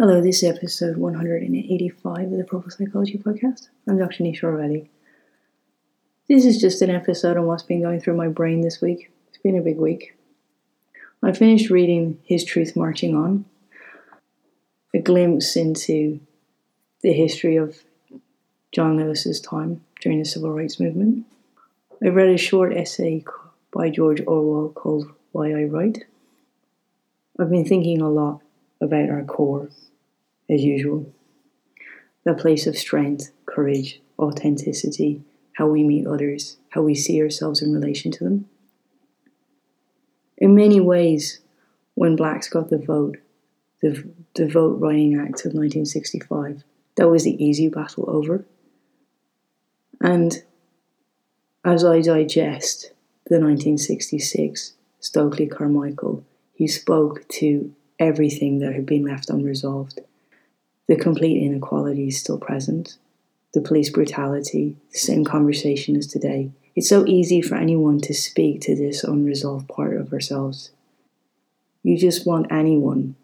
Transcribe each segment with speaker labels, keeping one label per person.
Speaker 1: Hello, this is episode 185 of the Proper Psychology Podcast. I'm Dr. Nisha Reddy. This is just an episode on what's been going through my brain this week. It's been a big week. I finished reading His Truth Marching On, a glimpse into the history of John Lewis's time during the Civil Rights Movement. I read a short essay by George Orwell called Why I Write. I've been thinking a lot about our core, as usual. The place of strength, courage, authenticity, how we meet others, how we see ourselves in relation to them. In many ways, when blacks got the vote, the, the Voting Rights Act of 1965, that was the easy battle over. And as I digest the 1966 Stokely Carmichael, he spoke to everything that had been left unresolved. The complete inequality is still present. The police brutality, the same conversation as today. It's so easy for anyone to speak to this unresolved part of ourselves. You just want anyone,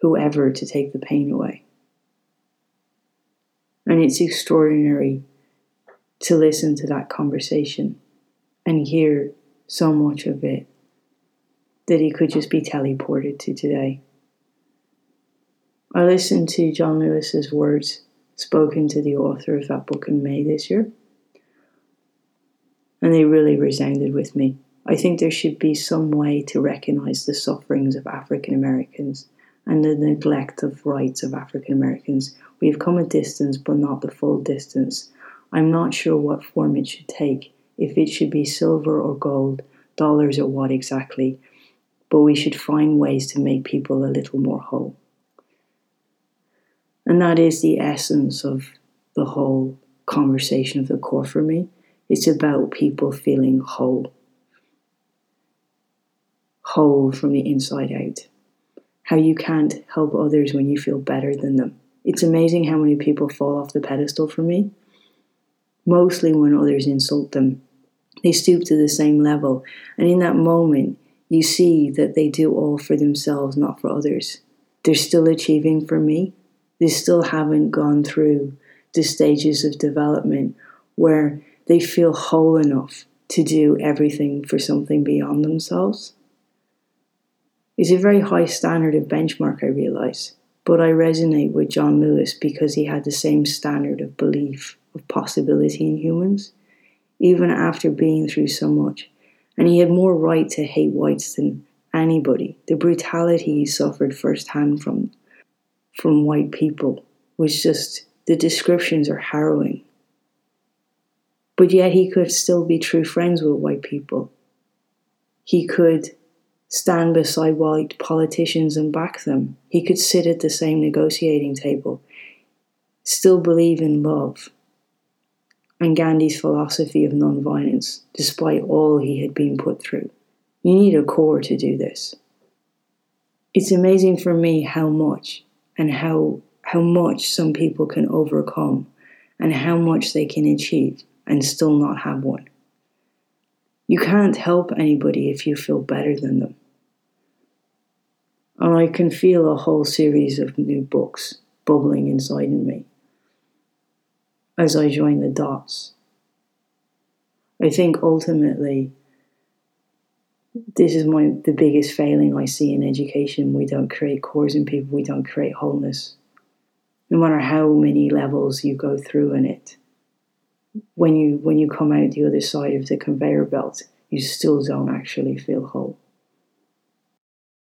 Speaker 1: whoever, to take the pain away. And it's extraordinary to listen to that conversation and hear so much of it that he could just be teleported to today. I listened to John Lewis's words spoken to the author of that book in May this year, and they really resounded with me. I think there should be some way to recognize the sufferings of African Americans and the neglect of rights of African Americans. We have come a distance, but not the full distance. I'm not sure what form it should take, if it should be silver or gold, dollars or what exactly but we should find ways to make people a little more whole. And that is the essence of the whole conversation of the core for me. It's about people feeling whole. Whole from the inside out. How you can't help others when you feel better than them. It's amazing how many people fall off the pedestal for me. Mostly when others insult them. They stoop to the same level. And in that moment, you see that they do all for themselves, not for others. They're still achieving for me. They still haven't gone through the stages of development where they feel whole enough to do everything for something beyond themselves. It's a very high standard of benchmark, I realize, but I resonate with John Lewis because he had the same standard of belief, of possibility in humans, even after being through so much and he had more right to hate whites than anybody. The brutality he suffered firsthand from from white people was just the descriptions are harrowing. But yet he could still be true friends with white people. He could stand beside white politicians and back them. He could sit at the same negotiating table, still believe in love, and Gandhi's philosophy of nonviolence, despite all he had been put through. You need a core to do this. It's amazing for me how much and how how much some people can overcome and how much they can achieve and still not have one. You can't help anybody if you feel better than them. And I can feel a whole series of new books bubbling inside in me as I join the dots. I think ultimately this is my the biggest failing I see in education. We don't create cores in people, we don't create wholeness. No matter how many levels you go through in it. When you when you come out the other side of the conveyor belt, you still don't actually feel whole.